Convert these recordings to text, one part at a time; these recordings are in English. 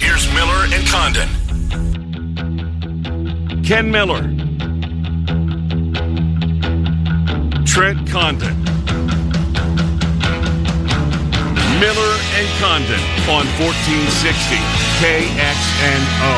Here's Miller and Condon. Ken Miller. Trent Condon. Miller and Condon on 1460 KXNO.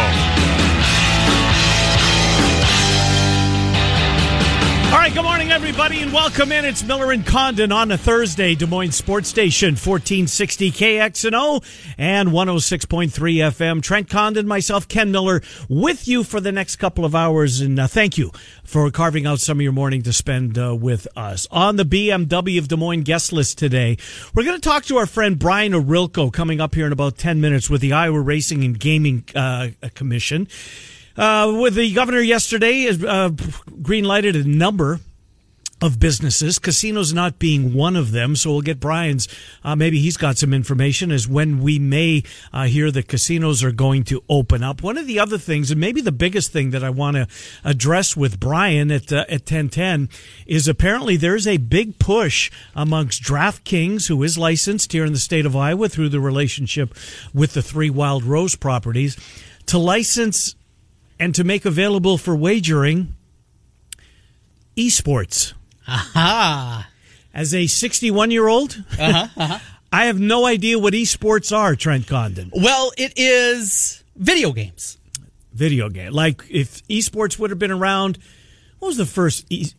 All right, good morning, everybody, and welcome in. It's Miller and Condon on a Thursday, Des Moines Sports Station, 1460 KXNO and 106.3 FM. Trent Condon, myself, Ken Miller, with you for the next couple of hours, and uh, thank you for carving out some of your morning to spend uh, with us. On the BMW of Des Moines guest list today, we're going to talk to our friend Brian Ohorilko coming up here in about 10 minutes with the Iowa Racing and Gaming uh, Commission. Uh, with the governor yesterday, uh, green lighted a number of businesses, casinos not being one of them. So we'll get Brian's. Uh, maybe he's got some information as when we may uh, hear that casinos are going to open up. One of the other things, and maybe the biggest thing that I want to address with Brian at uh, at ten ten, is apparently there's a big push amongst DraftKings, who is licensed here in the state of Iowa through the relationship with the three Wild Rose properties, to license and to make available for wagering esports. Aha. As a 61 year old, Uh-huh, uh-huh. I have no idea what esports are, Trent Condon. Well, it is video games. Video game. Like if esports would have been around, what was the first? E-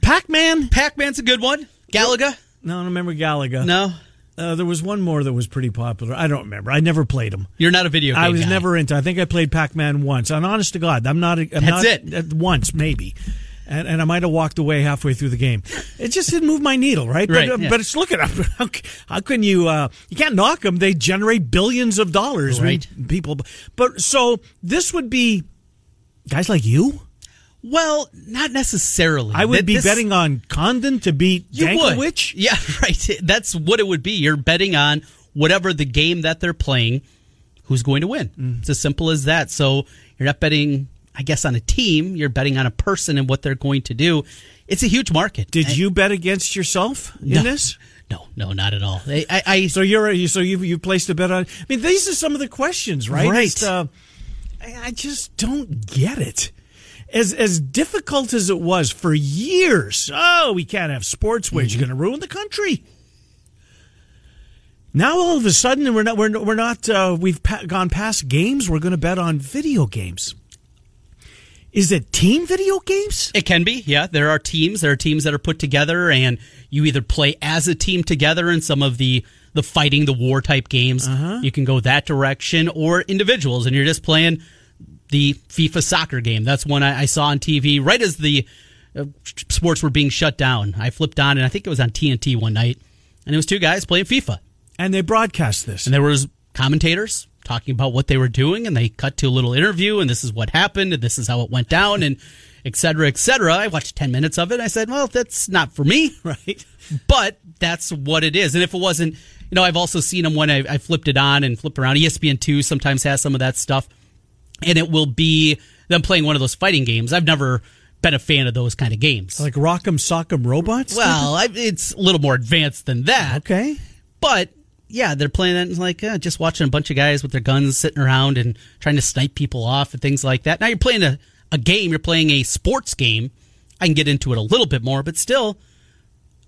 Pac Man? Pac Man's a good one. Galaga? No, I don't remember Galaga. No. Uh, there was one more that was pretty popular. I don't remember. I never played them. You're not a video game I was guy. never into. I think I played Pac Man once. And honest to God, I'm not. I'm That's not, it. Once maybe, and, and I might have walked away halfway through the game. It just didn't move my needle, right? Right, But, uh, yeah. but it's look at how, how can you? Uh, you can't knock them. They generate billions of dollars. Right. people. But so this would be guys like you. Well, not necessarily. I would Th- be this- betting on Condon to beat You would. Dankowicz. Yeah, right. That's what it would be. You're betting on whatever the game that they're playing, who's going to win. Mm. It's as simple as that. So you're not betting, I guess, on a team. You're betting on a person and what they're going to do. It's a huge market. Did you bet against yourself in No. this? No, no, not at all. I, I, I So you're so you you placed a bet on. I mean, these are some of the questions, right? Right. Uh, I just don't get it. As as difficult as it was for years. Oh, we can't have sports wage. You're going to ruin the country. Now all of a sudden we're not we're we're not uh, we've pa- gone past games. We're going to bet on video games. Is it team video games? It can be, yeah. There are teams. There are teams that are put together, and you either play as a team together in some of the the fighting, the war type games. You can go that direction, or individuals, and you're just playing the FIFA soccer game. That's one I, I saw on TV right as the uh, sports were being shut down. I flipped on, and I think it was on TNT one night, and it was two guys playing FIFA, And they broadcast this. and there was commentators talking about what they were doing, and they cut to a little interview, and this is what happened, and this is how it went down, and et cetera, et cetera. I watched 10 minutes of it. I said, well, that's not for me. right. But that's what it is. And if it wasn't, you know, I've also seen them when I, I flipped it on and flipped around. E ESPN2 sometimes has some of that stuff. And it will be them playing one of those fighting games. I've never been a fan of those kind of games. Like Rock'em Sock'em Robots? well, I, it's a little more advanced than that. okay. But yeah, they're playing and like uh, just watching a bunch of guys with their guns sitting around and trying to snipe people off and things like that. Now you're playing a, a game, you're playing a sports game. I can get into it a little bit more, but still,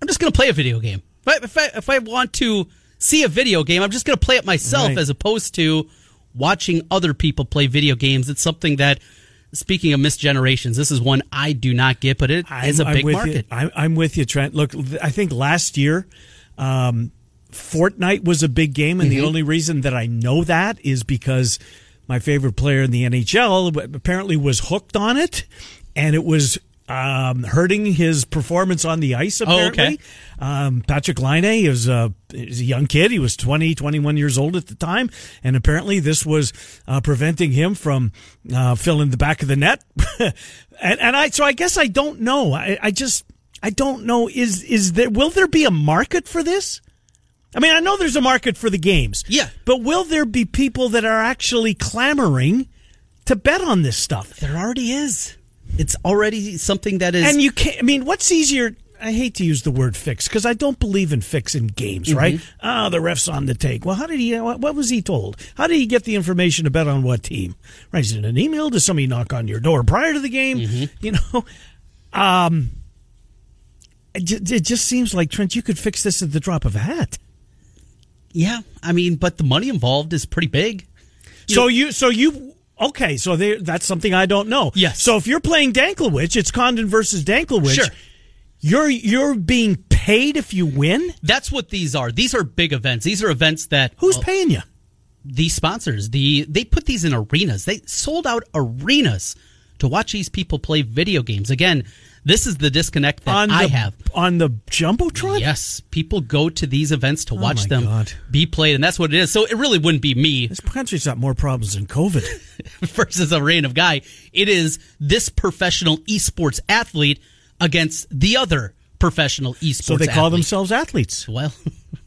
I'm just going to play a video game. If I, if I, if I want to see a video game, I'm just going to play it myself Right. as opposed to watching other people play video games. It's something that, speaking of missed generations, this is one I do not get, but it is a big market. I'm, I'm with you, Trent. Look, I think last year, um, Fortnite was a big game, and the Mm-hmm. only reason that I know that is because my favorite player in the NHL apparently was hooked on it, and it was um, hurting his performance on the ice, Oh, apparently. okay. um, Patrik Laine is, uh, is a young kid. He was 20, 21 years old at the time. And apparently this was uh, preventing him from uh, filling the back of the net. and, and I, so I guess I don't know. I, I just, I don't know. Is, is there, will there be a market for this? I mean, I know there's a market for the games. Yeah. But will there be people that are actually clamoring to bet on this stuff? There already is. It's already something that is. And you can't, I mean, what's easier? I hate to use the word fix because I don't believe in fixing games, right? Oh, the ref's on the take. Well, how did he, what, what was he told? How did he get the information to bet on what team? Right? Is it an email? Does somebody knock on your door prior to the game? Mm-hmm. You know, um, it, it just seems like, Trent, you could fix this at the drop of a hat. yeah, I mean, but the money involved is pretty big. So you, so you, okay, so that's something I don't know. Yes. So if you're playing Danklewich, it's Condon versus Danklewich. Sure. You're you're being paid if you win. That's what these are. These are big events. These are events that Who's well, paying you? these sponsors. The they put these in arenas. They sold out arenas to watch these people play video games. Again, this is the disconnect that on I have. on the jumbotron. Yes, people go to these events to watch Oh them God. be played, and that's what it is. So it really wouldn't be me this country's got more problems than COVID. versus a random guy. It is this professional esports athlete against the other professional esports. so they call athlete. themselves athletes. Well,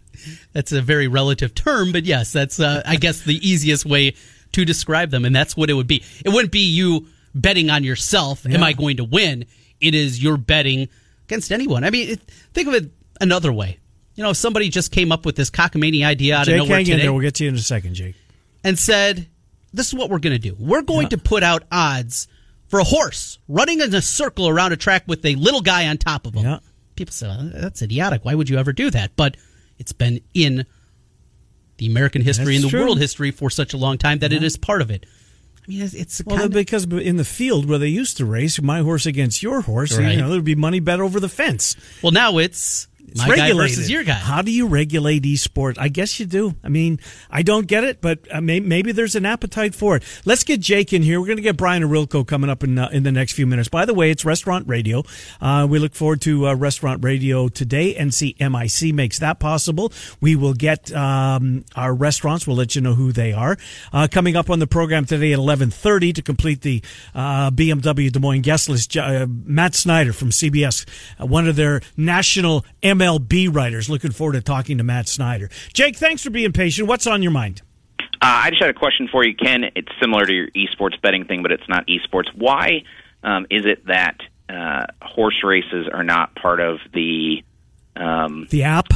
that's a very relative term, but yes, that's uh, I guess the easiest way to describe them, and that's what it would be. It wouldn't be you betting on yourself. Am I going to win? It is you're betting against anyone. I mean, it, think of it another way. You know, if somebody just came up with this cockamamie idea out Jake, of nowhere hang in today there. We'll get to you in a second, Jake. and said, "This is what we're going to do. We're going Yeah. to put out odds for a horse running in a circle around a track with a little guy on top of him." Yeah. People say "Oh, that's idiotic. Why would you ever do that? But it's been in the American history and the true. world history for such a long time that it is part of it. I mean, it's, it's Well, kind of, because in the field where they used to race, my horse against your horse, Right. you know, there'd be money bet over the fence. well now it's, It's my guy versus your guy. How do you regulate esports? I guess you do. I mean, I don't get it, but uh, may, maybe there's an appetite for it. Let's get Jake in here. We're going to get Brian Ohorilko coming up in uh, in the next few minutes. By the way, it's Restaurant Radio. Uh, we look forward to uh, Restaurant Radio today. NCMIC makes that possible. We will get um, our restaurants. We'll let you know who they are. Uh, coming up on the program today at 11:30 to complete the uh, BMW Des Moines guest list. Uh, Matt Snyder from CBS, uh, one of their national MLB writers. Looking forward to talking to Matt Snyder. Jake, thanks for being patient. What's on your mind? Uh, I just had a question for you, Ken. It's similar to your esports betting thing, but it's not esports. Why um, is it that uh, horse races are not part of the? Um, The app.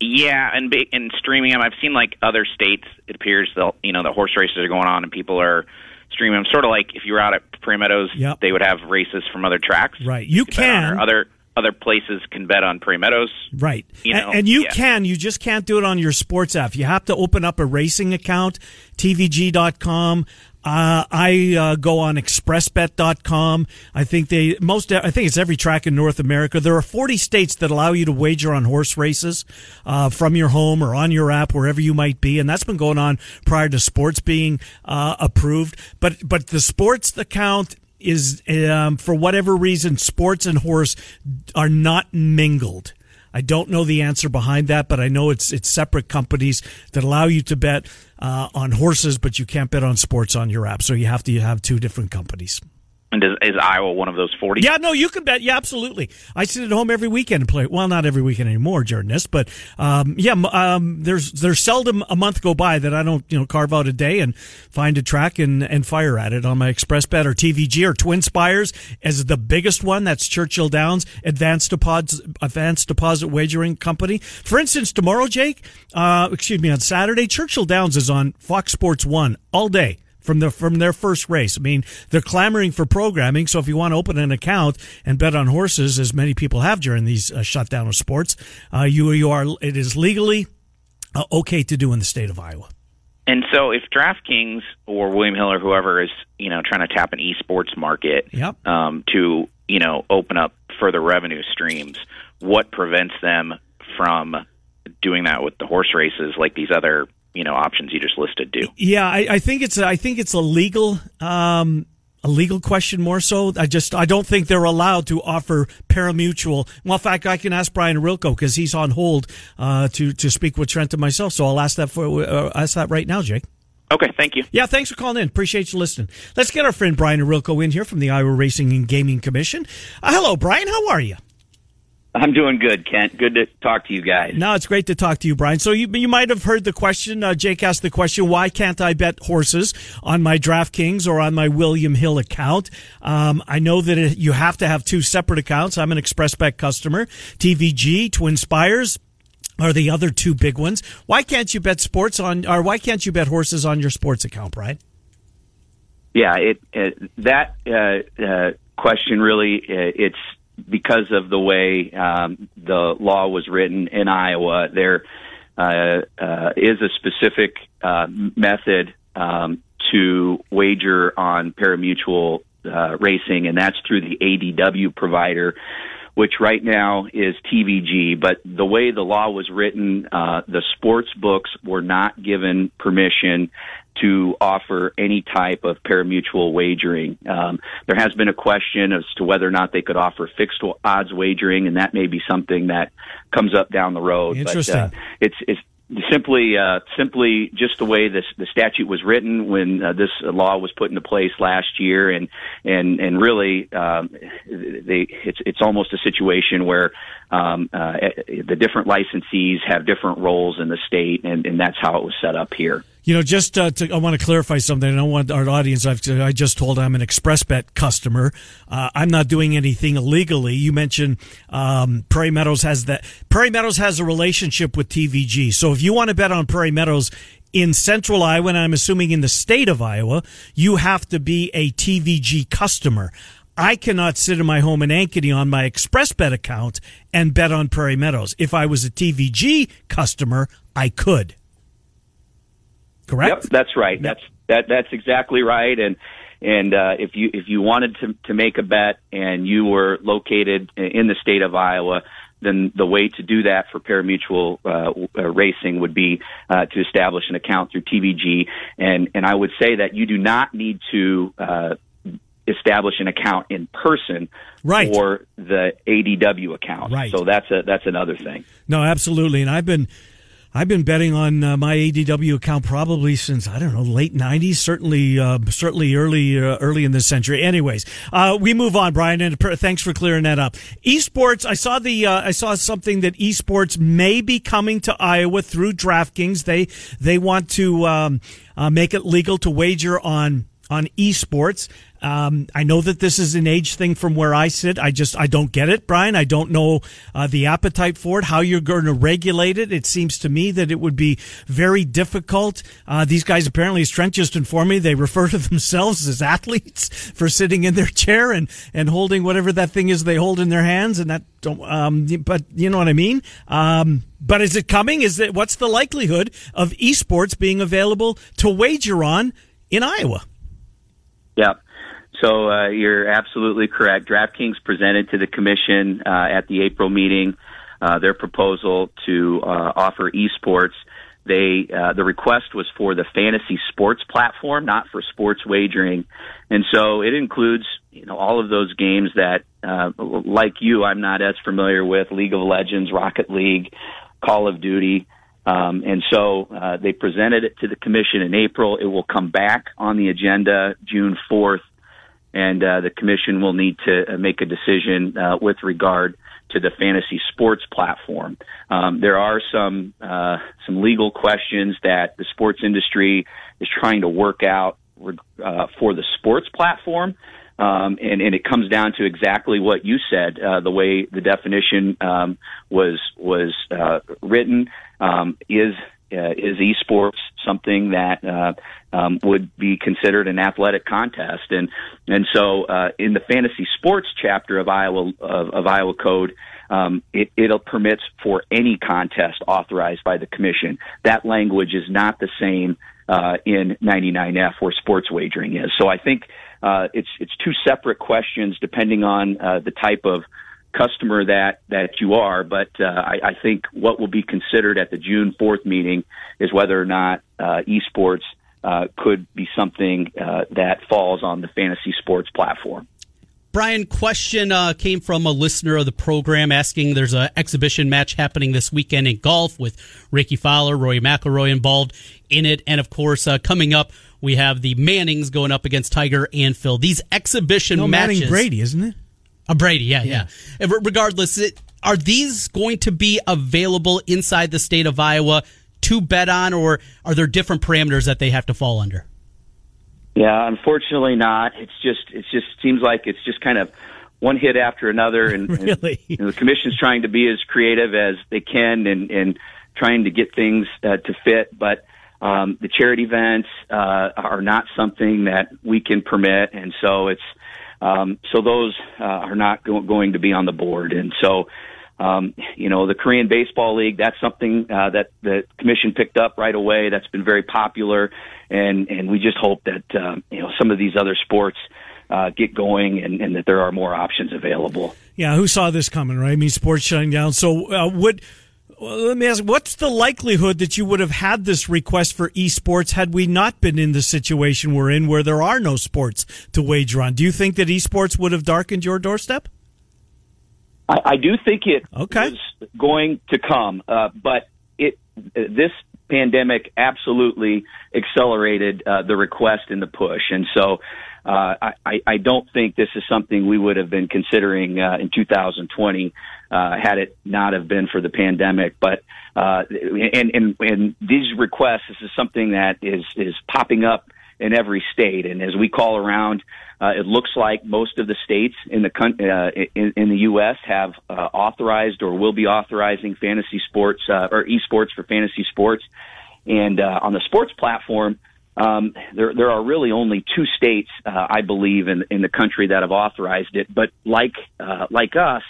yeah, and and streaming them. I've seen like other states. It appears that you know the horse races are going on and people are streaming them. Sort of like if you were out at Meadows, Yep. they would have races from other tracks. Right. You can. other other places can bet on Prairie Meadows. Right. You and, know, and you yeah. can, you just can't do it on your sports app. You have to open up a racing account, tvg.com. Uh, I uh, go on expressbet.com. I think they most I think it's every track in North America. There are 40 states that allow you to wager on horse races uh, from your home or on your app wherever you might be, and that's been going on prior to sports being uh, approved. But but the sports account is um, for whatever reason sports and horse are not mingled. I don't know the answer behind that, but I know it's it's separate companies that allow you to bet uh, on horses, but you can't bet on sports on your app. So you have to have two different companies. And is, is Iowa one of those forty? Yeah, no, you can bet. Yeah, absolutely. I sit at home every weekend and play. Well, not every weekend anymore during this, but um, yeah, um, there's there's seldom a month go by that I don't you know carve out a day and find a track and and fire at it on my Express Bet or TVG or Twin Spires as the biggest one. That's Churchill Downs Advanced Deposit Advanced Deposit Wagering Company. For instance, tomorrow, Jake, uh, excuse me, on Saturday, Churchill Downs is on Fox Sports One all day from the from their first race. I mean, they're clamoring for programming. So if you want to open an account and bet on horses, as many people have during these uh, shutdown of sports, uh, you you are it is legally uh, okay to do in the state of Iowa. And so, if DraftKings or William Hill or whoever is, you know, trying to tap an esports market Yep. um, to, you know, open up further revenue streams, what prevents them from doing that with the horse races, like these other, you know, options you just listed do? Yeah, I, I think it's a, I think it's a legal um, a legal question more so. I just I don't think they're allowed to offer parimutuel. Well, in fact, I can ask Brian Ohorilko because he's on hold uh, to to speak with Trent and myself. So I'll ask that for uh, ask that right now, Jake. Okay, thank you. Yeah, thanks for calling in. Appreciate you listening. Let's get our friend Brian Ohorilko in here from the Iowa Racing and Gaming Commission. Uh, hello, Brian. How are you? I'm doing good, Kent. Good to talk to you guys. No, it's great to talk to you, Brian. So you you might have heard the question. Uh, Jake asked the question: Why can't I bet horses on my DraftKings or on my William Hill account? Um, I know that it, you have to have two separate accounts. I'm an ExpressBet customer. TVG, TwinSpires are the other two big ones. Why can't you bet sports on, or why can't you bet horses on your sports account, Brian? Yeah, it, it that uh, uh, question really uh, it's because of the way um, the law was written in Iowa. There uh, uh, is a specific uh, method um, to wager on parimutuel racing, and that's through the ADW provider which right now is TVG. But the way the law was written, uh, the sports books were not given permission to offer any type of parimutuel wagering. Um, there has been a question as to whether or not they could offer fixed odds wagering, and that may be something that comes up down the road. Interesting. But, uh, it's it's simply uh, simply just the way this the statute was written when uh, this law was put into place last year and and and really um, they it's it's almost a situation where um, uh, the different licensees have different roles in the state and, and that's how it was set up here. You know, just uh, to, I want to clarify something. I don't want our audience. I've, I just told I'm an ExpressBet customer. Uh, I'm not doing anything illegally. You mentioned um, Prairie Meadows has that. Prairie Meadows has a relationship with TVG. So if you want to bet on Prairie Meadows in central Iowa, and I'm assuming in the state of Iowa, you have to be a TVG customer. I cannot sit in my home in Ankeny on my ExpressBet account and bet on Prairie Meadows. If I was a TVG customer, I could correct? Yep, that's right. Yep. That's that that's exactly right. And and uh, if you if you wanted to to make a bet and you were located in the state of Iowa, then the way to do that for parimutuel uh, uh, racing would be uh, to establish an account through TVG. And and I would say that you do not need to. Uh, establish an account in person right. for the ADW account. Right. So that's a that's another thing. No, absolutely. And I've been I've been betting on uh, my ADW account probably since I don't know late '90s, certainly uh, certainly early uh, early in this century. Anyways, uh, we move on, Brian, and thanks for clearing that up. Esports, I saw the uh, I saw something that esports may be coming to Iowa through DraftKings. They they want to um, uh, make it legal to wager on on esports. Um, I know that this is an age thing from where I sit. I just I don't get it, Brian. I don't know uh, the appetite for it. How you're going to regulate it? It seems to me that it would be very difficult. Uh, these guys apparently, as Trent just informed me, they refer to themselves as athletes for sitting in their chair and and holding whatever that thing is they hold in their hands, and that don't. Um, but you know what I mean. Um, but is it coming? Is it what's the likelihood of esports being available to wager on in Iowa? Yeah. So uh, you're absolutely correct. DraftKings presented to the commission uh, at the April meeting uh, their proposal to uh, offer esports. They uh, the request was for the fantasy sports platform, not for sports wagering, and so it includes you know all of those games that, uh, like you, I'm not as familiar with League of Legends, Rocket League, Call of Duty. Um, and so uh, they presented it to the commission in April. It will come back on the agenda June 4th, and uh, the commission will need to uh, make a decision uh, with regard to the fantasy sports platform. Um, there are some uh, some legal questions that the sports industry is trying to work out uh, for the sports platform. Um, and, and it comes down to exactly what you said. The way the definition um, was was written um, is uh, is esports something that uh, um, would be considered an athletic contest, and and so uh, in the fantasy sports chapter of Iowa of, of Iowa Code, um, it, it'll permits for any contest authorized by the commission. That language is not the same uh, in 99F where sports wagering is. So I think uh, it's it's two separate questions depending on uh, the type of customer that that you are. But uh, I, I think what will be considered at the June 4th meeting is whether or not uh, esports uh, could be something uh, that falls on the fantasy sports platform. Brian, question uh, came from a listener of the program asking there's an exhibition match happening this weekend in golf with Rickie Fowler, Rory McIlroy involved in it. And of course, uh, coming up, we have the Mannings going up against Tiger and Phil. These exhibition No, matches. Manning Brady, isn't it? Uh, Brady, yeah, yeah. Re- Regardless, it, are these going to be available inside the state of Iowa to bet on, or are there different parameters that they have to fall under? Yeah, unfortunately not. It's just it just seems like it's just kind of one hit after another, and, and, Really? you know, the commission's trying to be as creative as they can and and trying to get things uh, to fit, but. Um, the charity events uh, are not something that we can permit, and so it's um, so those uh, are not go- going to be on the board. And so, um, you know, the Korean Baseball League that's something uh, that the commission picked up right away. That's been very popular, and and we just hope that um, you know some of these other sports uh, get going and, and that there are more options available. Yeah, who saw this coming, right? I mean, sports shutting down. So, uh, what? Well, let me ask: What's the likelihood that you would have had this request for esports had we not been in the situation we're in, where there are no sports to wager on? Do you think that esports would have darkened your doorstep? I, I do think it Okay. was going to come, uh, but it this pandemic absolutely accelerated uh, the request and the push, and so uh, I- I, don't think this is something we would have been considering uh, in 2020 uh, had it not have been for the pandemic. But uh, and, and and these requests, this is something that is is popping up in every state. And as we call around, uh, it looks like most of the states in the uh, in, in the U.S. have uh, authorized or will be authorizing fantasy sports uh, or esports for fantasy sports. And uh, on the sports platform, um, there there are really only two states, uh, I believe, in in the country that have authorized it. But like uh, like us,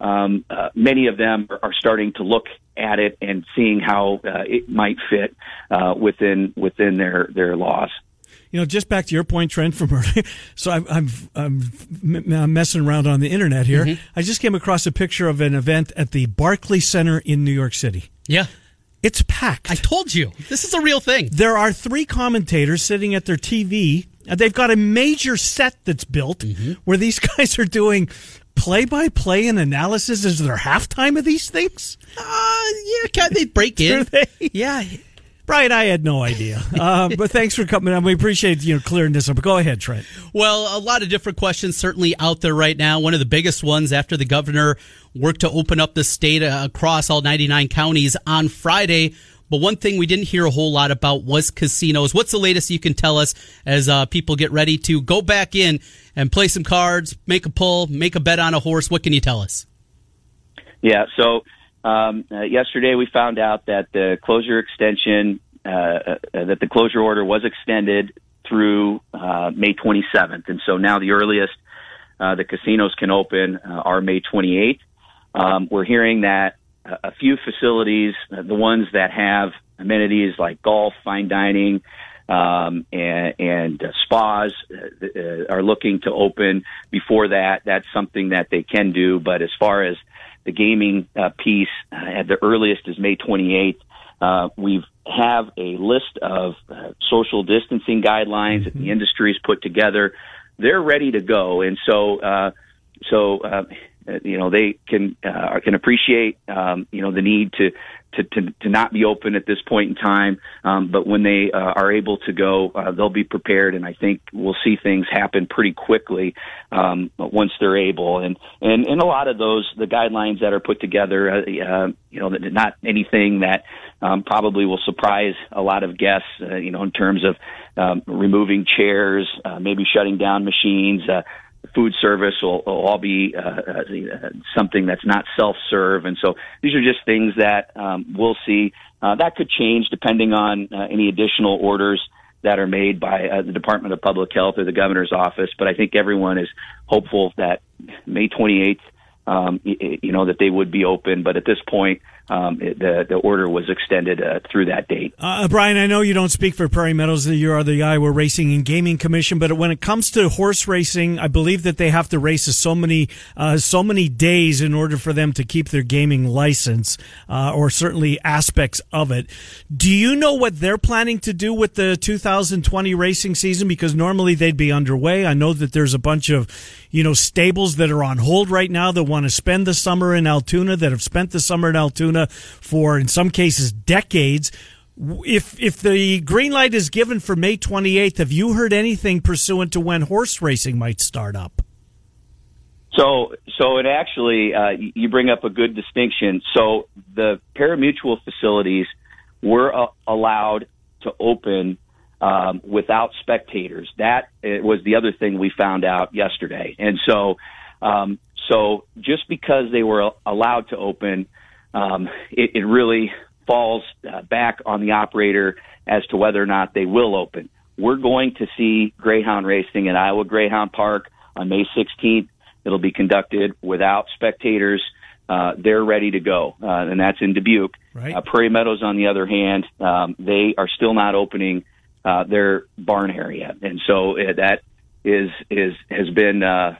um, uh, many of them are, are starting to look at it and seeing how uh, it might fit uh, within within their their laws. You know, just back to your point, Trent, from earlier. So I'm, I'm, I'm m- m- messing around on the internet here. I just came across a picture of an event at the Barclay Center in New York City. Yeah. It's packed. I told you. This is a real thing. there are three commentators sitting at their TV. They've got a major set that's built where these guys are doing play by play and analysis. Is there halftime of these things? Uh, yeah, can they break in? They? Yeah. Brian, I had no idea. Uh, but thanks for coming on. We appreciate you know clearing this up. Go ahead, Trent. Well, a lot of different questions certainly out there right now. One of the biggest ones after the governor worked to open up the state uh, across all 99 counties on Friday. But one thing we didn't hear a whole lot about was casinos. What's the latest you can tell us as uh, people get ready to go back in and play some cards, make a pull, make a bet on a horse? What can you tell us? Yeah. So um, uh, yesterday we found out that the closure extension, uh, uh, that the closure order was extended through uh, May 27th, and so now the earliest uh, the casinos can open uh, are May 28th. Um, we're hearing that a few facilities, the ones that have amenities like golf, fine dining, um, and, and uh, spas uh, are looking to open before that. That's something that they can do. But as far as the gaming uh, piece, uh, at the earliest is May 28th. Uh, we have a list of uh, social distancing guidelines that the industry has put together. They're ready to go, and so uh, so uh, you know they can uh, can appreciate um, you know the need to, to to to not be open at this point in time. Um, but when they uh, are able to go, uh, they'll be prepared, and I think we'll see things happen pretty quickly um, once they're able. And and and a lot of those the guidelines that are put together, uh, uh, you know, not anything that um, probably will surprise a lot of guests. Uh, you know, in terms of um, removing chairs, uh, maybe shutting down machines. Food service will, will all be uh, uh, something that's not self-serve, and so these are just things that um, we'll see. Uh, that could change depending on uh, any additional orders that are made by uh, the Department of Public Health or the governor's office. But I think everyone is hopeful that May 28th, um, you know, that they would be open. But at this point, um, it, the the order was extended uh, through that date. Uh, Brian, I know you don't speak for Prairie Meadows. You are the Iowa Racing and Gaming Commission, but when it comes to horse racing, I believe that they have to race so many uh, so many days in order for them to keep their gaming license, uh, or certainly aspects of it. Do you know what they're planning to do with the 2020 racing season? Because normally they'd be underway. I know that there's a bunch of you know stables that are on hold right now that want to spend the summer in Altoona that have spent the summer in Altoona for, in some cases, decades. If if the green light is given for May 28th, have you heard anything pursuant to when horse racing might start up? So, so it actually, uh, you bring up a good distinction. So the parimutuel facilities were uh, allowed to open um, without spectators. That uh, was the other thing we found out yesterday. And so, um, so just because they were allowed to open, um, it, it really falls uh, back on the operator as to whether or not they will open. We're going to see Greyhound racing at Iowa Greyhound Park on May 16th. It'll be conducted without spectators. Uh, they're ready to go, uh, and that's in Dubuque. Right. Uh, Prairie Meadows, on the other hand, um, they are still not opening uh, their barn area, and so uh, that is is has been, uh,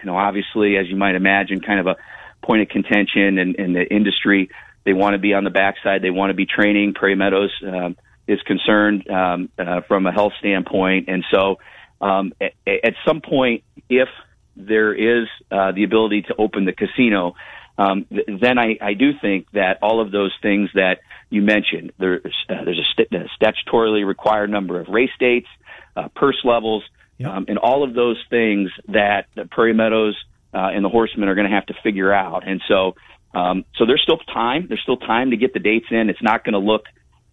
you know, obviously as you might imagine, kind of a point of contention in, in the industry. They want to be on the backside. They want to be training. Prairie Meadows um, is concerned um, uh, from a health standpoint, and so um, at, at some point, if there is uh, the ability to open the casino, um, th- then I, I do think that all of those things that you mentioned, there's, uh, there's a, st- a statutorily required number of race dates, uh, purse levels, Yep. um, and all of those things that the Prairie Meadows uh, and the Horsemen are going to have to figure out. And so, um, so there's still time. There's still time to get the dates in. It's not going to look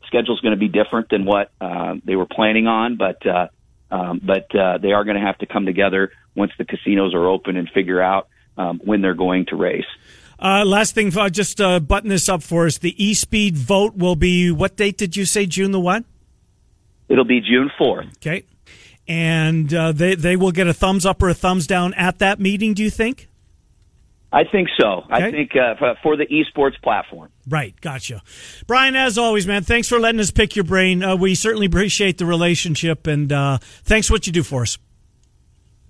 schedule's going to be different than what uh, they were planning on, but uh, um, but uh, they are going to have to come together once the casinos are open and figure out um, when they're going to race. Uh, last thing, uh, just uh, button this up for us. The E Speed vote will be what date did you say? June the what? It'll be June 4th. Okay. And uh, they, they will get a thumbs up or a thumbs down at that meeting, do you think? I think so. Okay. I think uh, for- for the esports platform. Right, gotcha. Brian, as always, man, thanks for letting us pick your brain. Uh, we certainly appreciate the relationship, and uh, thanks for what you do for us.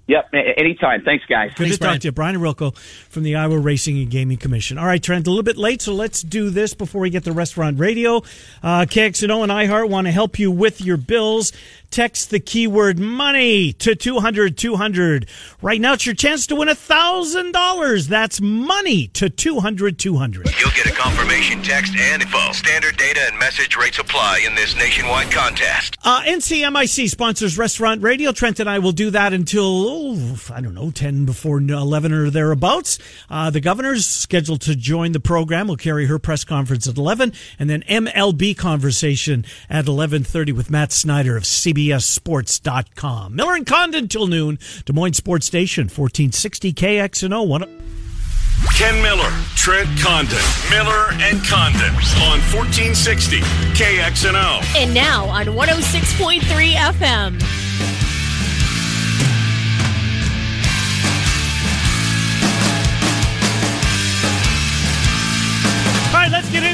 Yep, anytime. Thanks, guys. Good to talk to you. Brian Ohorilko from the Iowa Racing and Gaming Commission. All right, Trent, a little bit late, so let's do this before we get to restaurant radio. Uh, KXNO and iHeart want to help you with your bills. Text the keyword money to 200 200. Right now, it's your chance to win a $1,000. That's money to 200 200. You'll get a confirmation text and info. Standard data and message rates apply in this nationwide contest. Uh, NCMIC sponsors Restaurant Radio. Trent and I will do that until, oh, I don't know, 10 before 11 or thereabouts. Uh, the governor's scheduled to join the program. We'll carry her press conference at 11 and then MLB conversation at 1130 with Matt Snyder of CBSSports.com. Miller and Condon till noon. Des Moines Sports Station, 1460 KXNO. One, Ken Miller, Trent Condon, Miller and Condon on 1460 KXNO. And now on 106.3 FM.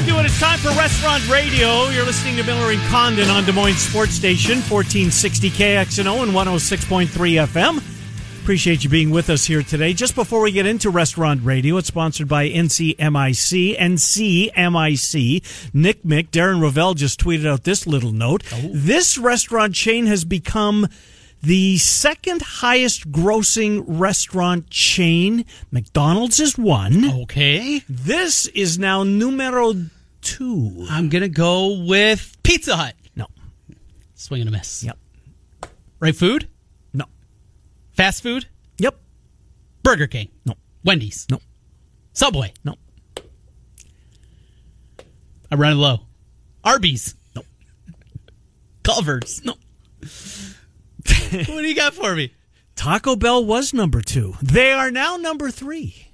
Right, let's get into it. It's time for Restaurant Radio. You're listening to Miller and Condon on Des Moines Sports Station, 1460 KXNO and 106.3 FM. Appreciate you being with us here today. Just before we get into Restaurant Radio, it's sponsored by NCMIC. NCMIC. Nick Mick, Darren Rovell just tweeted out this little note. Oh. This restaurant chain has become the second highest grossing restaurant chain. McDonald's is one. Okay. This is now numero two. I'm to go with Pizza Hut. No. Swing and a miss. Yep. Right food? No. Fast food? Yep. Burger King? No. Wendy's? No. Subway? No. I'm running low. Arby's? No. Culver's? No. what do you got for me? Taco Bell was number two. They are now number three.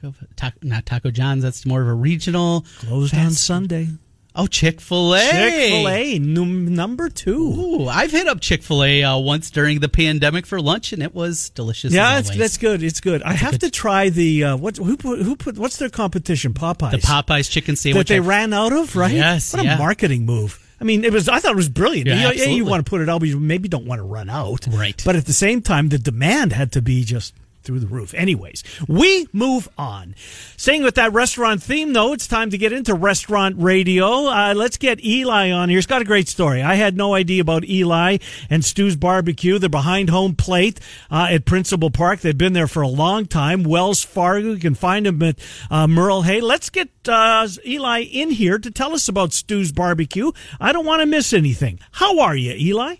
Taco, taco, not Taco John's. That's more of a regional. Closed on Sunday. Oh, Chick Fil A. Chick Fil A, number two. Ooh, I've hit up Chick Fil A uh, once during the pandemic for lunch, and it was delicious. Yeah, it's, that's good. It's good. I have to try the uh, what? Who put? Who put? What's their competition? Popeyes. the Popeyes chicken that sandwich. they I've- ran out of, right? Yes, What a yeah. marketing move. I mean, it was. I thought it was brilliant. Yeah, you, yeah, you want to put it out, but you maybe don't want to run out. Right. But at the same time, the demand had to be just through the roof. Anyways, we move on. Staying with that restaurant theme, though, it's time to get into restaurant radio. Uh, let's get Eli on here. He's got a great story. I had no idea about Eli and Stu's Barbecue. They're behind home plate uh, at Principal Park. They've been there for a long time. Wells Fargo. You can find them at uh, Merle Hay. Let's get uh, Eli in here to tell us about Stu's Barbecue. I don't want to miss anything. How are you, Eli?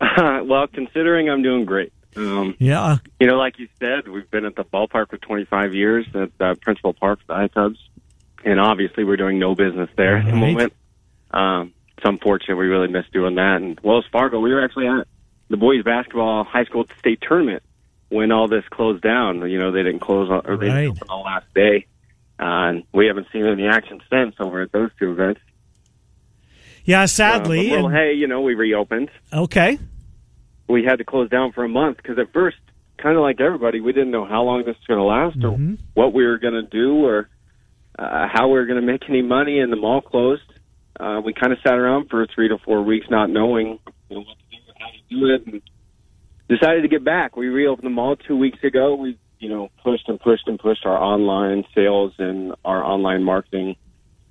well, considering I'm doing great. Um, Yeah. you know, like you said, we've been at the ballpark for 25 years at uh, Principal Park, the iCubs, and obviously we're doing no business there at the Right. moment. Um, it's unfortunate we really missed doing that. And Wells Fargo, we were actually at the boys basketball high school state tournament when all this closed down. You know, they didn't close on, or they Right. didn't open the last day, uh, and we haven't seen any action since over at those two events. Yeah, Uh, sadly. but, well, and- hey, you know, we reopened. okay. We had to close down for a month because at first, kind of like everybody, we didn't know how long this was going to last Mm-hmm. or what we were going to do or uh, how we were going to make any money. And the mall closed. Uh, we kind of sat around for three to four weeks, not knowing you know, what to do how to do it, and decided to get back. We reopened the mall two weeks ago. We you know pushed and pushed and pushed our online sales and our online marketing,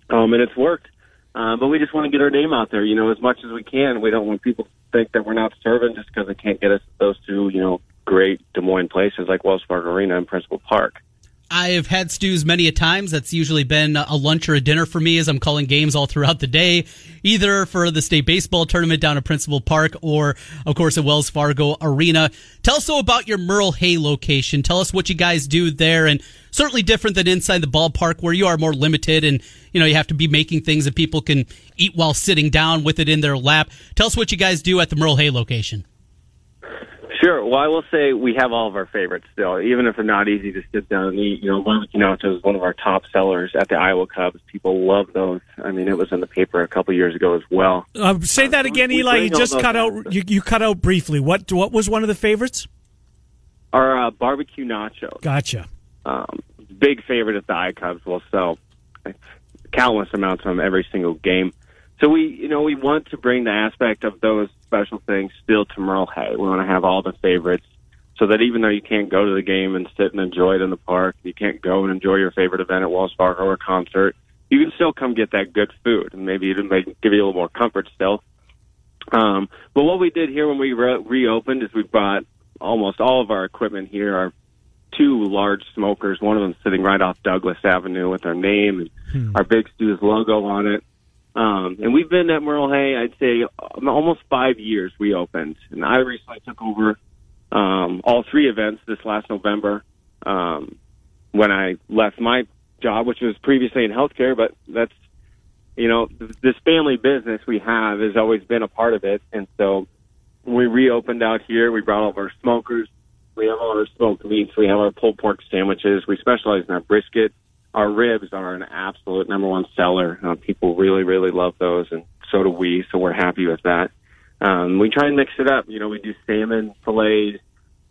um, and it's worked. Uh, but we just want to get our name out there, you know, as much as we can. We don't want people to think that we're not serving just because they can't get us those two, you know, great Des Moines places like Wells Fargo Arena and Principal Park. I've had Stu's many a times. That's usually been a lunch or a dinner for me as I'm calling games all throughout the day, either for the state baseball tournament down at Principal Park or, of course, at Wells Fargo Arena. Tell us about your Merle Hay location. Tell us what you guys do there, and certainly different than inside the ballpark where you are more limited and you know you have to be making things that people can eat while sitting down with it in their lap. Tell us what you guys do at the Merle Hay location. Sure. Well, I will say we have all of our favorites still, even if they're not easy to sit down and eat. You know, barbecue nachos is one of our top sellers at the Iowa Cubs. People love those. I mean, it was in the paper a couple years ago as well. Uh, say that again, we Eli. You just cut out. out. You, you cut out briefly. What what was one of the favorites? Our uh, barbecue nachos. Gotcha. um, big favorite at the iCubs will sell countless amounts of every single game. So we, you know, we want to bring the aspect of those special things still to Merle Hay. We want to have all the favorites so that even though you can't go to the game and sit and enjoy it in the park, you can't go and enjoy your favorite event at Wells Fargo or concert, you can still come get that good food and maybe even make, give you a little more comfort still. Um, but what we did here when we re- reopened is we brought almost all of our equipment here, our two large smokers. One of them sitting right off Douglas Avenue with our name and our Big Stu's logo on it. Um, and we've been at Merle Hay, I'd say, um, almost five years we opened. And I recently took over um, all three events this last November um, when I left my job, which was previously in healthcare. But that's, you know, th- this family business we have has always been a part of it. And so when we reopened out here, we brought all of our smokers. We have all our smoked meats. We have our pulled pork sandwiches. We specialize in our brisket. Our ribs are an absolute number one seller. Uh, people really, really love those, and so do we. So we're happy with that. Um, we try and mix it up. You know, we do salmon fillets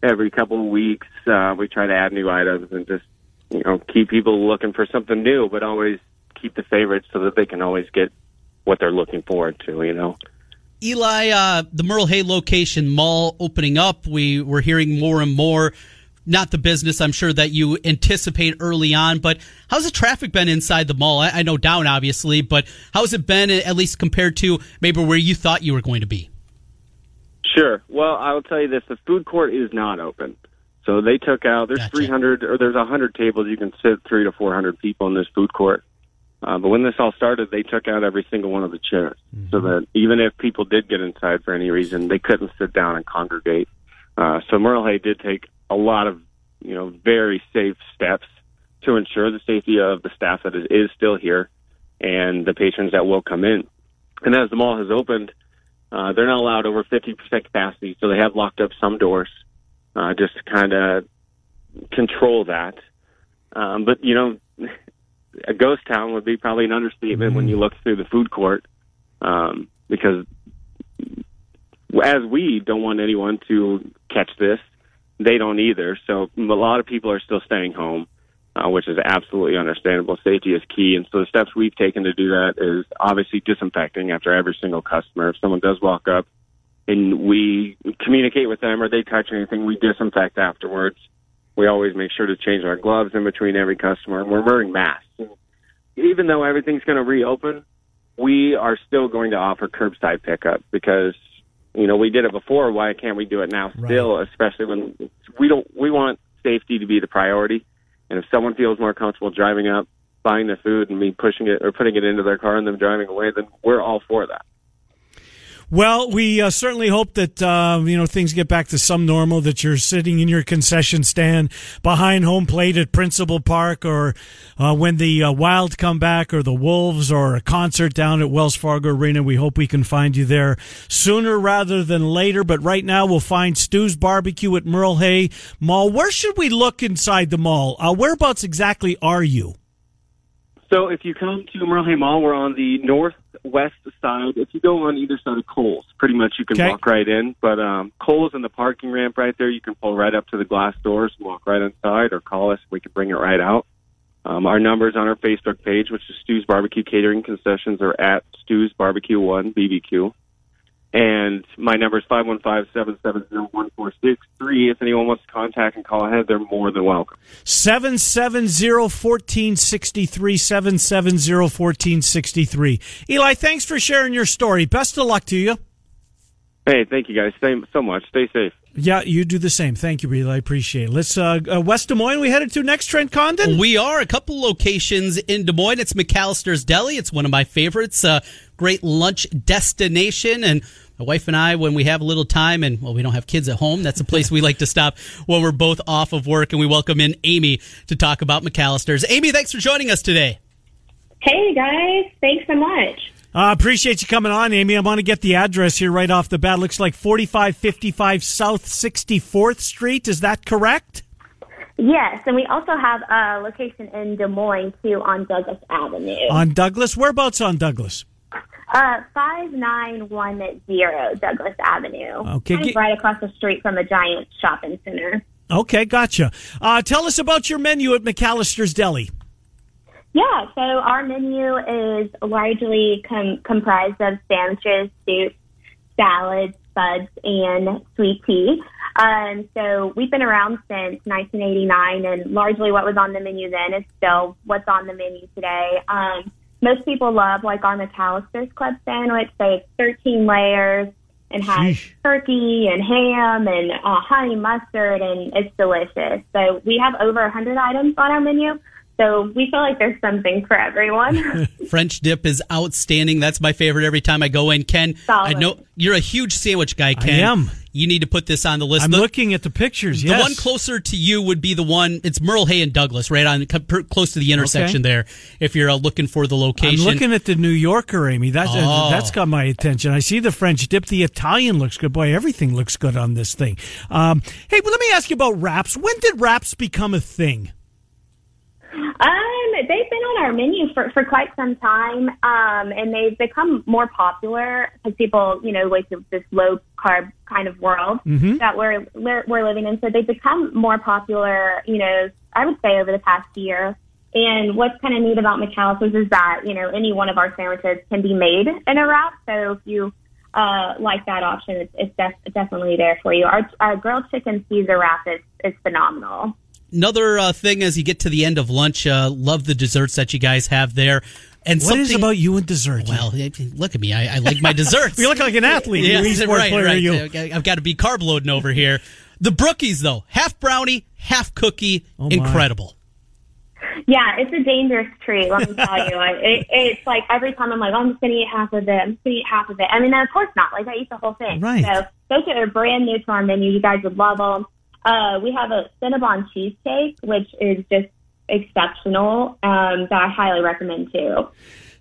every couple of weeks. Uh, we try to add new items and just, you know, keep people looking for something new, but always keep the favorites so that they can always get what they're looking forward to. You know. Eli, uh, the Merle Hay location mall opening up, we were hearing more and more. Not the business I'm sure that you anticipate early on, but how's the traffic been inside the mall? I, I know down, obviously, but how's it been at least compared to maybe where you thought you were going to be? Sure. Well, I will tell you this: the food court is not open. So they took out. There's Gotcha. 300 or there's 100 tables. You can sit three to 400 people in this food court. Uh, but when this all started, they took out every single one of the chairs, so that even if people did get inside for any reason, they couldn't sit down and congregate. Uh, so Merle Hay did take a lot of, you know, very safe steps to ensure the safety of the staff that is, is still here and the patrons that will come in. And as the mall has opened, uh, they're not allowed over 50% capacity, so they have locked up some doors uh, just to kind of control that. Um, but, you know, a ghost town would be probably an understatement when you look through the food court, um, because as we don't want anyone to catch this, they don't either. So a lot of people are still staying home, uh, which is absolutely understandable. Safety is key, and so the steps we've taken to do that is obviously disinfecting after every single customer. If someone does walk up and we communicate with them or they touch anything, we disinfect afterwards. We always make sure to change our gloves in between every customer, and we're wearing masks. Even though everything's going to reopen, we are still going to offer curbside pickup because you know we did it before. Why can't we do it now? Still, especially when we don't. We want safety to be the priority, and if someone feels more comfortable driving up, buying the food, and me pushing it or putting it into their car and them driving away, then we're all for that. Well, we uh, certainly hope that uh, you know things get back to some normal. That you're sitting in your concession stand behind home plate at Principal Park, or uh, when the uh, Wild come back, or the Wolves, or a concert down at Wells Fargo Arena. We hope we can find you there sooner rather than later. But right now, we'll find Stu's Barbecue at Merle Hay Mall. Where should we look inside the mall? Uh, whereabouts exactly are you? So if you come to Merle Hay Mall, we're on the northwest side. If you go on either side of Kohl's, pretty much you can Okay. walk right in. But um, Kohl's and the parking ramp right there, you can pull right up to the glass doors and walk right inside, or call us. We can bring it right out. Um, our numbers on our Facebook page, which is Stu's Barbecue Catering Concessions, are at Stu's Barbecue One BBQ. And my number is five one five seven seven zero one four six three. If anyone wants to contact and call ahead, they're more than welcome. 770-1463, 770-1463. Eli, thanks for sharing your story. Best of luck to you. Hey, thank you guys Stay, so much. Stay safe. Yeah, you do the same. Thank you, Eli. I appreciate it. Let's, uh, uh, West Des Moines, we headed to next, Trent Condon? We are a couple locations in Des Moines. It's McAllister's Deli. It's one of my favorites. Uh, great lunch destination. And my wife and I, when we have a little time and, well, we don't have kids at home, that's a place we like to stop when we're both off of work. And we welcome in Amy to talk about McAllister's. Amy, thanks for joining us today. Hey guys, thanks so much. Uh, appreciate you coming on, Amy. I want to get the address here right off the bat. Looks like 4555 South 64th Street. Is that correct? Yes, and we also have a location in Des Moines too on Douglas Avenue. On Douglas? Whereabouts on Douglas? Uh, five nine one zero Douglas Avenue. Okay, Kind of right across the street from the Giant Shopping Center. Okay, gotcha. Uh, tell us about your menu at McAllister's Deli. Yeah, so our menu is largely com- comprised of sandwiches, soups, salads, spuds, and sweet tea. Um, so we've been around since 1989, and largely what was on the menu then is still what's on the menu today. Um, most people love like our McAllister's Club sandwich, so it's 13 layers and has Sheesh. turkey and ham and uh, honey mustard, and it's delicious. So we have over 100 items on our menu. So we feel like there's something for everyone. French dip is outstanding. That's my favorite every time I go in. Ken, I know you're a huge sandwich guy, Ken. am. You need to put this on the list. I'm The- looking at the pictures. The Yes. one closer to you would be the one. It's Merle Hay and Douglas, right on close to the intersection there. If you're uh, looking for the location, I'm looking at the New Yorker, Amy. That's Oh. that's got my attention. I see the French dip. The Italian looks good. Boy, everything looks good on this thing. Um, hey, well, let me ask you about wraps. When did wraps become a thing? Um, they've been on our menu for, for quite some time, um, and they've become more popular because people, you know, like this low carb kind of world Mhm. that we're we're we're living in. So they've become more popular, you know, I would say over the past year. And what's kind of neat about McAllister's is that you know any one of our sandwiches can be made in a wrap. So if you uh, like that option, it's, it's def- definitely there for you. Our, our grilled chicken Caesar wrap is is phenomenal. Another uh, thing as you get to the end of lunch, uh, love the desserts that you guys have there. And What is something about you and dessert? Well, look at me. I, I like my desserts. You look like an athlete, you Yeah, e-sport right, player, right. you. I- I've got to be carb loading over here. The brookies, though, half brownie, half cookie, Oh, incredible. Yeah, it's a dangerous treat. Let me tell you, I, it, it's like every time I'm like, oh, I'm just gonna eat half of it. I'm just gonna eat half of it. I mean, of course not. Like I eat the whole thing. Right. So those are brand new to our menu. You guys would love them. Uh, we have a Cinnabon cheesecake, which is just exceptional. Um, that I highly recommend too.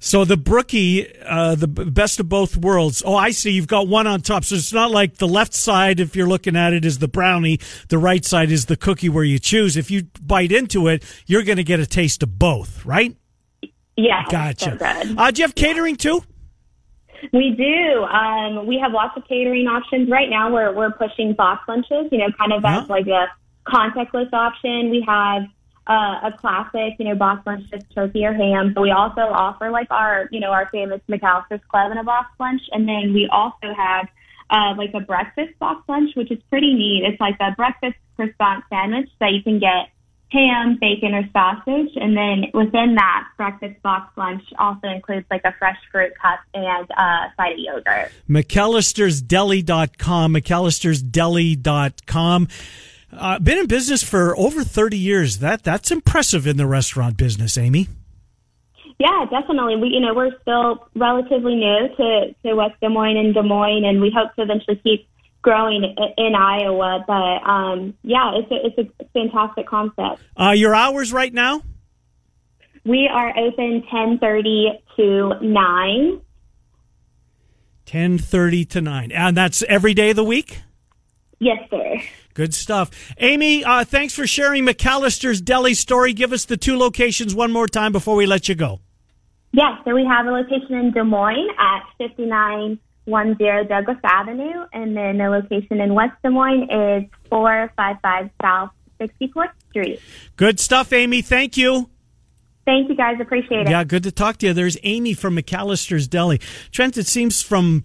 So the brookie, uh, the best of both worlds. Oh, I see. You've got one on top. So it's not like the left side, if you're looking at it, is the brownie. The right side is the cookie where you choose. If you bite into it, you're going to get a taste of both, right? Yeah, Gotcha. So. Uh, do you have catering too? We do. Um, we have lots of catering options right now. We're we're pushing box lunches. You know, kind of as like a contactless option. We have uh, a classic, you know, box lunch just turkey or ham. But we also offer like our, you know, our famous McAllister's Club in a box lunch, and then we also have uh, like a breakfast box lunch, which is pretty neat. It's like a breakfast croissant sandwich that you can get ham, bacon, or sausage. And then within that breakfast box lunch also includes like a fresh fruit cup and a side of yogurt. McAllister'sDeli.com, McAllister'sDeli.com. Uh, been in business for over 30 years. That That's impressive in the restaurant business, Amy. Yeah, definitely. We, you know, we're still relatively new to, to West Des Moines and Des Moines, and we hope to eventually keep growing in Iowa. But um, yeah, it's a, it's a fantastic concept. Uh, your hours right now? We are open 10:30 to 9. 10.30 to 9. And that's every day of the week? Yes, sir. Good stuff. Amy, uh, thanks for sharing McAllister's Deli story. Give us the two locations one more time before we let you go. Yeah, so we have a location in Des Moines at 5910 Douglas Avenue, and then the location in West Des Moines is 455 South 64th Street. Good stuff, Amy. Thank you. Thank you guys. Appreciate it. Yeah, good to talk to you. There's Amy from McAllister's Deli. Trent, it seems from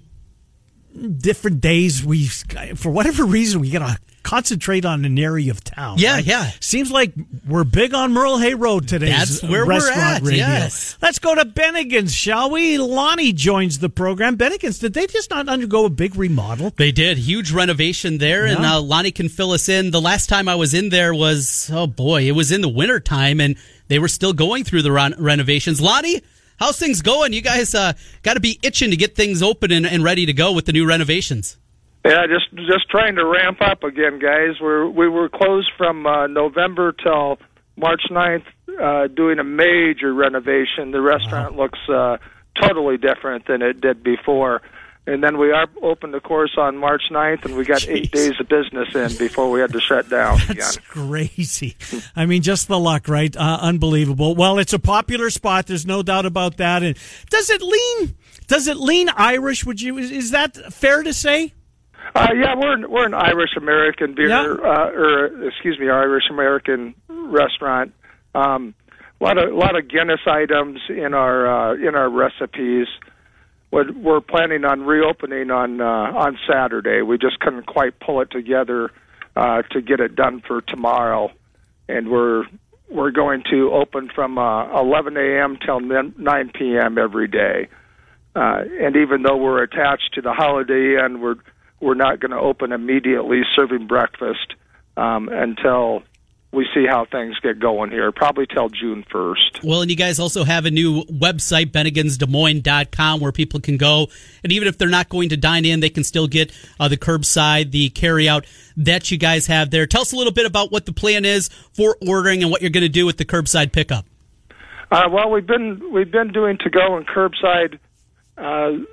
different days we, for whatever reason, we gotta concentrate on an area of town. Yeah, right? yeah. Seems like we're big on Merle Hay Road today. That's where we're at, radio. yes. Let's go to Bennigan's, shall we? Lonnie joins the program. Bennigan's, did they just not undergo a big remodel? They did huge renovation there, and uh, Lonnie can fill us in. The last time I was in there was oh boy, it was in the winter time, and they were still going through the ron- renovations. Lonnie, how's things going? You guys uh, got to be itching to get things open and, and ready to go with the new renovations. Yeah, just just trying to ramp up again, guys. We're we were closed from uh, November till March 9th, uh, doing a major renovation. The restaurant looks uh, totally different than it did before. And then we are opened, the course, on March 9th, and we got eight days of business in before we had to shut down That's again. crazy. I mean, just the luck, right? Uh, unbelievable. Well, it's a popular spot. There's no doubt about that. And does it lean? Does it lean Irish? Would you? Is, is that fair to say? Uh, yeah, we're an, we're an Irish American beer, Yeah. uh, or excuse me, Irish American restaurant. Um, a lot of a lot of Guinness items in our uh, in our recipes. We're, we're planning on reopening on uh, on Saturday. We just couldn't quite pull it together uh, to get it done for tomorrow, and we're we're going to open from uh, 11 a.m. till 9 p.m. every day. Uh, and even though we're attached to the Holiday Inn, we're we're not going to open immediately serving breakfast um, until we see how things get going here. Probably till June first. Well, and you guys also have a new website, Bennigan'sDesMoines.com, where people can go. And even if they're not going to dine in, they can still get uh, the curbside, the carryout that you guys have there. Tell us a little bit about what the plan is for ordering and what you're going to do with the curbside pickup. Uh, well, we've been we've been doing to go and curbside uh,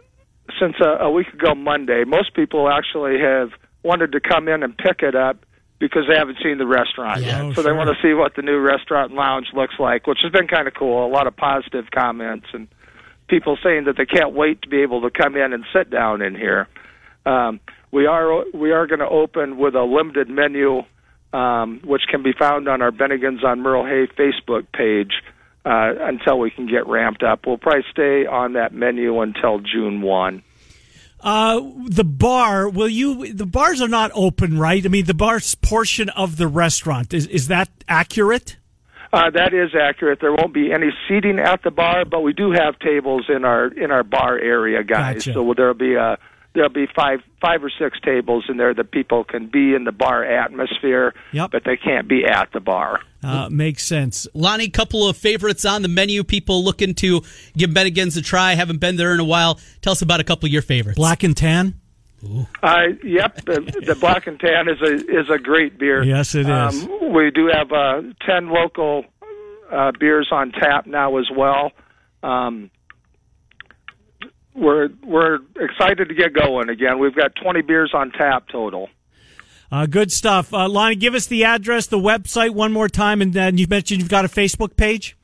since a, a week ago Monday. Most people actually have wanted to come in and pick it up because they haven't seen the restaurant Yeah, yet. oh, so they want to see what the new restaurant and lounge looks like, which has been kind of cool. A lot of positive comments and people saying that they can't wait to be able to come in and sit down in here. Um, we are we are going to open with a limited menu, um, which can be found on our Bennigan's on Merle Hay Facebook page uh, until we can get ramped up. We'll probably stay on that menu until June one. Uh, the bar, will you? The bars are not open, right? I mean, the bar's portion of the restaurant is is that accurate? Uh, that is accurate. There won't be any seating at the bar, but we do have tables in our in our bar area, guys. Gotcha. So there'll be a there'll be five five or six tables in there that people can be in the bar atmosphere, Yep. but they can't be at the bar. Uh, makes sense. Lonnie, couple of favorites on the menu. People looking to give Bennigan's a try. Haven't been there in a while. Tell us about a couple of your favorites. Black and tan. Uh, yep, the, the Black and Tan is a is a great beer. Yes, it is. Um, we do have uh, ten local uh, beers on tap now as well. Um, we're we're excited to get going again. We've got twenty beers on tap total. Uh, good stuff. Uh, Lonnie, give us the address, the website one more time, and then you mentioned you've got a Facebook page.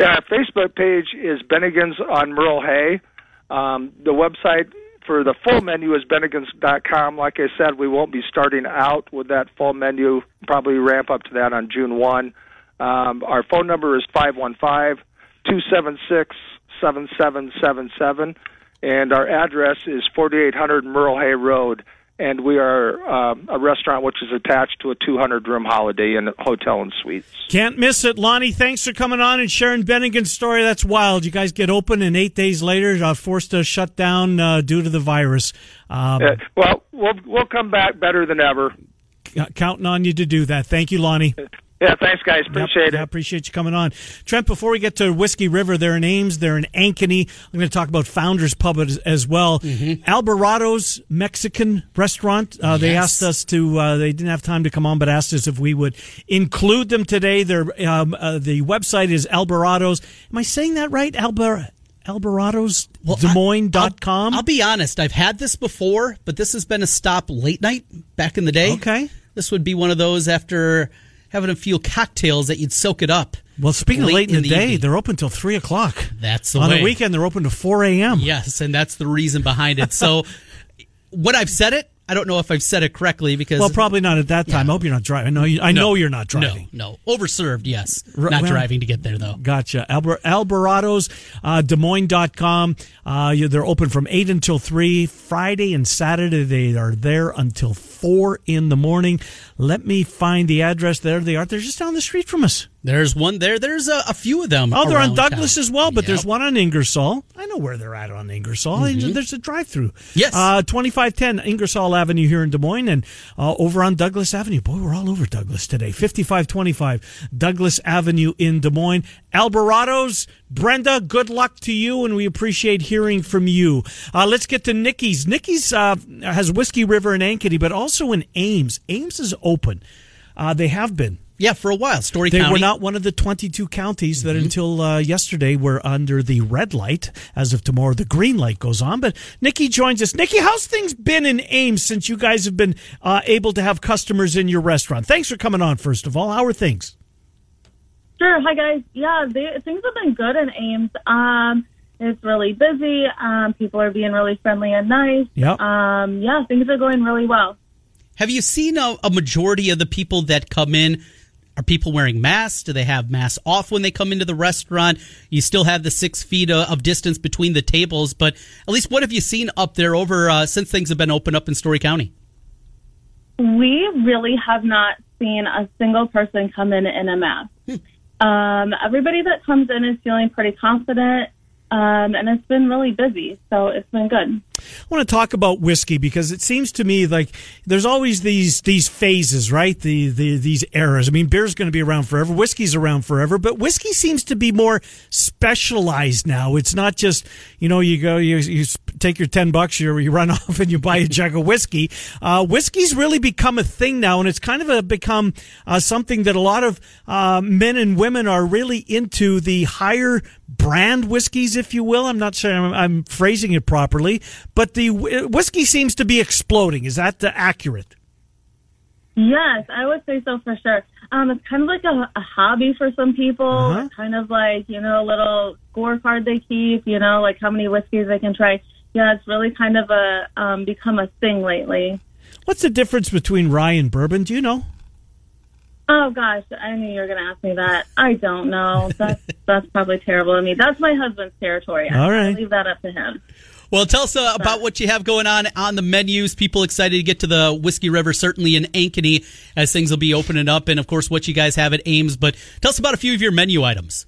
Yeah, our Facebook page is Bennigan's on Merle Hay. Um, the website for the full menu is bennigans.com. Like I said, we won't be starting out with that full menu. Probably ramp up to that on June 1. Um, our phone number is 515 276 7777, and our address is 4800 Merle Hay Road and we are um, a restaurant which is attached to a 200 room Holiday Inn hotel and suites. Can't miss it, Lonnie. Thanks for coming on and sharing Bennigan's story. That's wild. You guys get open, and eight days later, uh, forced to shut down uh, due to the virus. Um, uh, well, we'll we'll come back better than ever. Counting on you to do that. Thank you, Lonnie. Yeah, thanks, guys. Appreciate yep, it. I appreciate you coming on. Trent, before we get to Whiskey River, they're in Ames, they're in Ankeny. I'm going to talk about Founders Pub as, as well. Mm-hmm. Alvarado's Mexican restaurant. Uh, they asked us to, uh, they didn't have time to come on, but asked us if we would include them today. Their, um, uh, the website is Alvarado's. Am I saying that right? Albar- Alvarado's well, Des Moines.com. I'll, I'll be honest, I've had this before, but this has been a stop late night back in the day. Okay. This would be one of those after having a few cocktails that you'd soak it up. Well, speaking late of late in the, the day, evening. they're open till three o'clock. That's the on way. the weekend. They're open to four a.m. Yes, and that's the reason behind it. So, what I've said it, I don't know if I've said it correctly because well, probably not at that time. Yeah. I hope you're not driving. No, you, I no, know you're not driving. No, no, overserved. Yes, R- not well, driving to get there though. Gotcha. Alber- Alvarado's, uh, Des Moines.com. Uh, they're open from eight until three. Friday and Saturday they are there until four in the morning. Let me find the address. There they are. They're just down the street from us. There's one there. There's a, a few of them. Oh, they're on Douglas town. as well, but yep. there's one on Ingersoll. I know where they're at on Ingersoll. Mm-hmm. There's a drive-through. Yes, uh, 2510 Ingersoll Avenue here in Des Moines, and uh, over on Douglas Avenue. Boy, we're all over Douglas today. 5525 Douglas Avenue in Des Moines. Alvarado's. Brenda, good luck to you, and we appreciate hearing from you. Uh, let's get to Nikki's. Nikki's uh, has Whiskey River in Ankeny, but also in Ames. Ames is open. Uh, they have been. Yeah, for a while. Story they County. were not one of the 22 counties that mm-hmm. until uh, yesterday were under the red light. As of tomorrow, the green light goes on. But Nikki joins us. Nikki, how's things been in Ames since you guys have been uh, able to have customers in your restaurant? Thanks for coming on, first of all. How are things? Sure. Hi, guys. Yeah, they, things have been good in Ames. Um, it's really busy. Um, people are being really friendly and nice. Yep. Um, yeah, things are going really well. Have you seen a, a majority of the people that come in? Are people wearing masks? Do they have masks off when they come into the restaurant? You still have the six feet uh, of distance between the tables, but at least what have you seen up there over uh, since things have been opened up in Story County? We really have not seen a single person come in in a mask. Hmm. Um, everybody that comes in is feeling pretty confident. Um, and it's been really busy, so it's been good. I want to talk about whiskey because it seems to me like there's always these these phases, right? The, the these eras. I mean, beer's going to be around forever, whiskey's around forever, but whiskey seems to be more specialized now. It's not just you know you go you, you take your ten bucks, you, you run off and you buy a jug of whiskey. Uh, whiskey's really become a thing now, and it's kind of a, become uh, something that a lot of uh, men and women are really into the higher brand whiskeys, if you will. I'm not sure I'm, I'm phrasing it properly, but the whiskey seems to be exploding. Is that accurate? Yes, I would say so for sure. Um, it's kind of like a, a hobby for some people. Uh-huh. Kind of like you know a little scorecard they keep. You know, like how many whiskeys they can try. Yeah, it's really kind of a um, become a thing lately. What's the difference between rye and bourbon? Do you know? Oh gosh, I knew you were going to ask me that. I don't know. That's that's probably terrible of me. That's my husband's territory. All right, I leave that up to him. Well, tell us uh, about what you have going on on the menus. People excited to get to the Whiskey River, certainly in Ankeny, as things will be opening up, and of course, what you guys have at Ames. But tell us about a few of your menu items.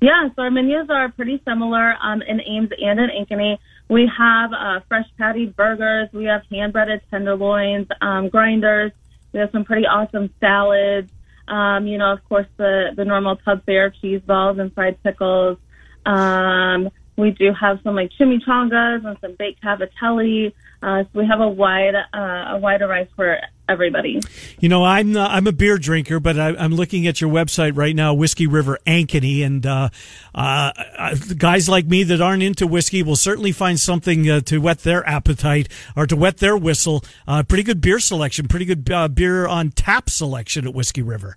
Yeah, so our menus are pretty similar um, in Ames and in Ankeny. We have uh, fresh patty burgers. We have hand breaded tenderloins, um, grinders. We have some pretty awesome salads. Um, you know, of course, the the normal pub fare cheese balls and fried pickles. Um, we do have some like chimichangas and some baked cavatelli. Uh, so we have a wide uh, a wide array for everybody. You know, I'm uh, I'm a beer drinker, but I, am looking at your website right now, Whiskey River Ankeny, and uh, uh, uh, guys like me that aren't into whiskey will certainly find something uh, to whet their appetite or to wet their whistle. pretty good beer selection, pretty good beer on tap selection at Whiskey River.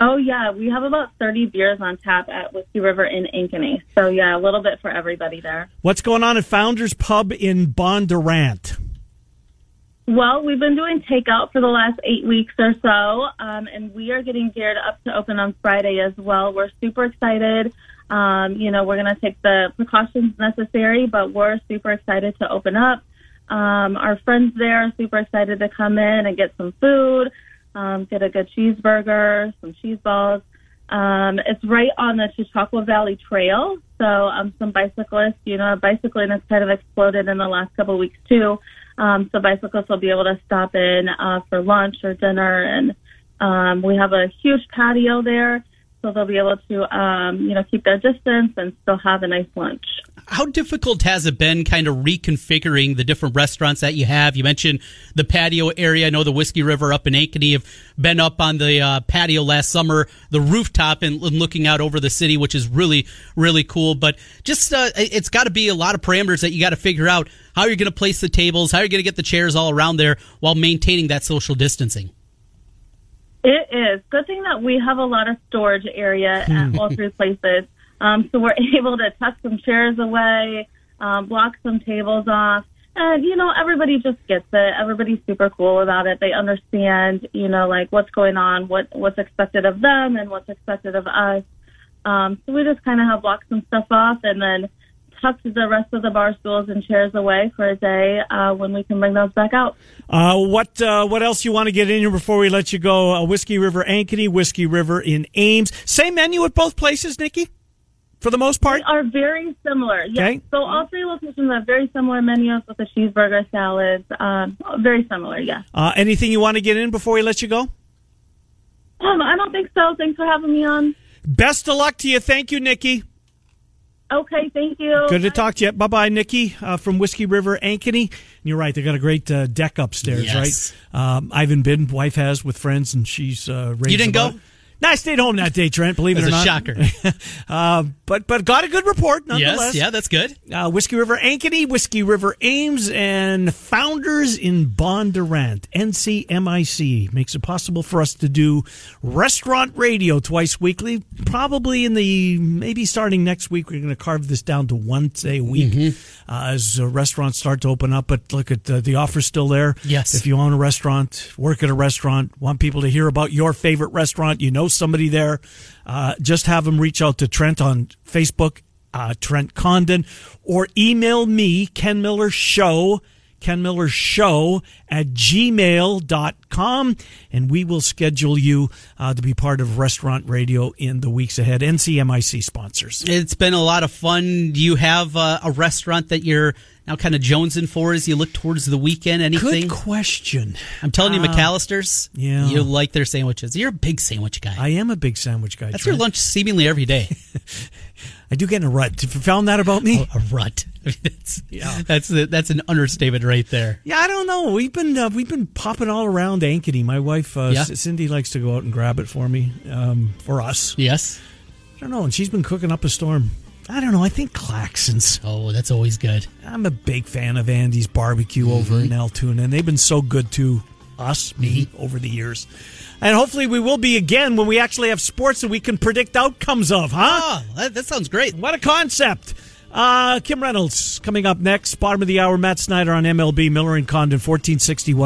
Oh yeah, we have about 30 beers on tap at Whiskey River in Ankeny. So yeah, a little bit for everybody there. What's going on at Founders Pub in Bondurant? Well, we've been doing takeout for the last eight weeks or so, um, and we are getting geared up to open on Friday as well. We're super excited. Um, you know, we're going to take the precautions necessary, but we're super excited to open up. Um, our friends there are super excited to come in and get some food, um, get a good cheeseburger, some cheese balls. Um, it's right on the Chichaqua Valley Trail, so um, some bicyclists, you know, bicycling has kind of exploded in the last couple of weeks too. Um, so bicyclists will be able to stop in uh, for lunch or dinner, and um, we have a huge patio there, so they'll be able to, um, you know, keep their distance and still have a nice lunch. How difficult has it been kind of reconfiguring the different restaurants that you have? You mentioned the patio area. I know the Whiskey River up in Ankeny have been up on the uh, patio last summer, the rooftop and, looking out over the city, which is really, really cool. But just, uh, it's got to be a lot of parameters that you got to figure out how you're going to place the tables, how you're going to get the chairs all around there while maintaining that social distancing. It is. Good thing that we have a lot of storage area at all three places. Um, so we're able to tuck some chairs away, um, block some tables off. And, you know, everybody just gets it. Everybody's super cool about it. They understand, you know, like what's going on, what, what's expected of them and what's expected of us. Um, so we just kind of have blocked some stuff off and then tucked the rest of the bar stools and chairs away for a day uh, when we can bring those back out. Uh, what uh, what else you want to get in here before we let you go? Uh, Whiskey River Ankeny, Whiskey River in Ames. Same menu at both places, Nikki, for the most part? They are very similar. Yes. Okay. So all three locations have very similar menus with the cheeseburger, salads. Um, very similar, yes. Uh, anything you want to get in before we let you go? Um, I don't think so. Thanks for having me on. Best of luck to you. Thank you, Nikki. Okay, thank you. Good to talk to you. Bye bye, Nikki uh, from Whiskey River Ankeny. And you're right, they got a great uh, deck upstairs, Yes. right? Um, I haven't been, wife has with friends, and she's uh, raised You didn't about- go? No, I stayed home that day, Trent. Believe it or a not, shocker. uh, but but got a good report nonetheless. Yes, yeah, that's good. Uh, Whiskey River Ankeny, Whiskey River Ames, and Founders in Bondurant. NCMIC makes it possible for us to do restaurant radio twice weekly. Probably in the maybe starting next week, we're going to carve this down to once a week Mm-hmm. uh, as uh, restaurants start to open up. But look at uh, the offer's still there. Yes. If you own a restaurant, work at a restaurant, want people to hear about your favorite restaurant, you know somebody there, uh, just have them reach out to Trent on Facebook, uh, Trent Condon, or email me, Ken Miller Show, Ken Miller Show at gmail.com, and we will schedule you uh, to be part of restaurant radio in the weeks ahead. NCMIC sponsors. It's been a lot of fun. Do you have uh, a restaurant that you're now kind of jonesing for as you look towards the weekend? Anything? Good question. I'm telling you, Uh, McAllister's. yeah. you like their sandwiches. You're a big sandwich guy. I am a big sandwich guy. That's your lunch seemingly every day. I do get in a rut. Have you found that about me? a rut. that's that's that's an understatement right there. Yeah, I don't know. We've been uh, we've been popping all around Ankeny. My wife uh, Yeah. Cindy likes to go out and grab it for me, um, for us. Yes. I don't know, and she's been cooking up a storm. I don't know. I think Claxons. Oh, that's always good. I'm a big fan of Andy's barbecue over Mm-hmm. in Altoona, and they've been so good to us, me, Mm-hmm. over the years. And hopefully, we will be again when we actually have sports that we can predict outcomes of, huh? Oh, that, that sounds great. What a concept. Uh, Kim Reynolds coming up next. Bottom of the hour, Matt Snyder on MLB, Miller and Condon, 1461.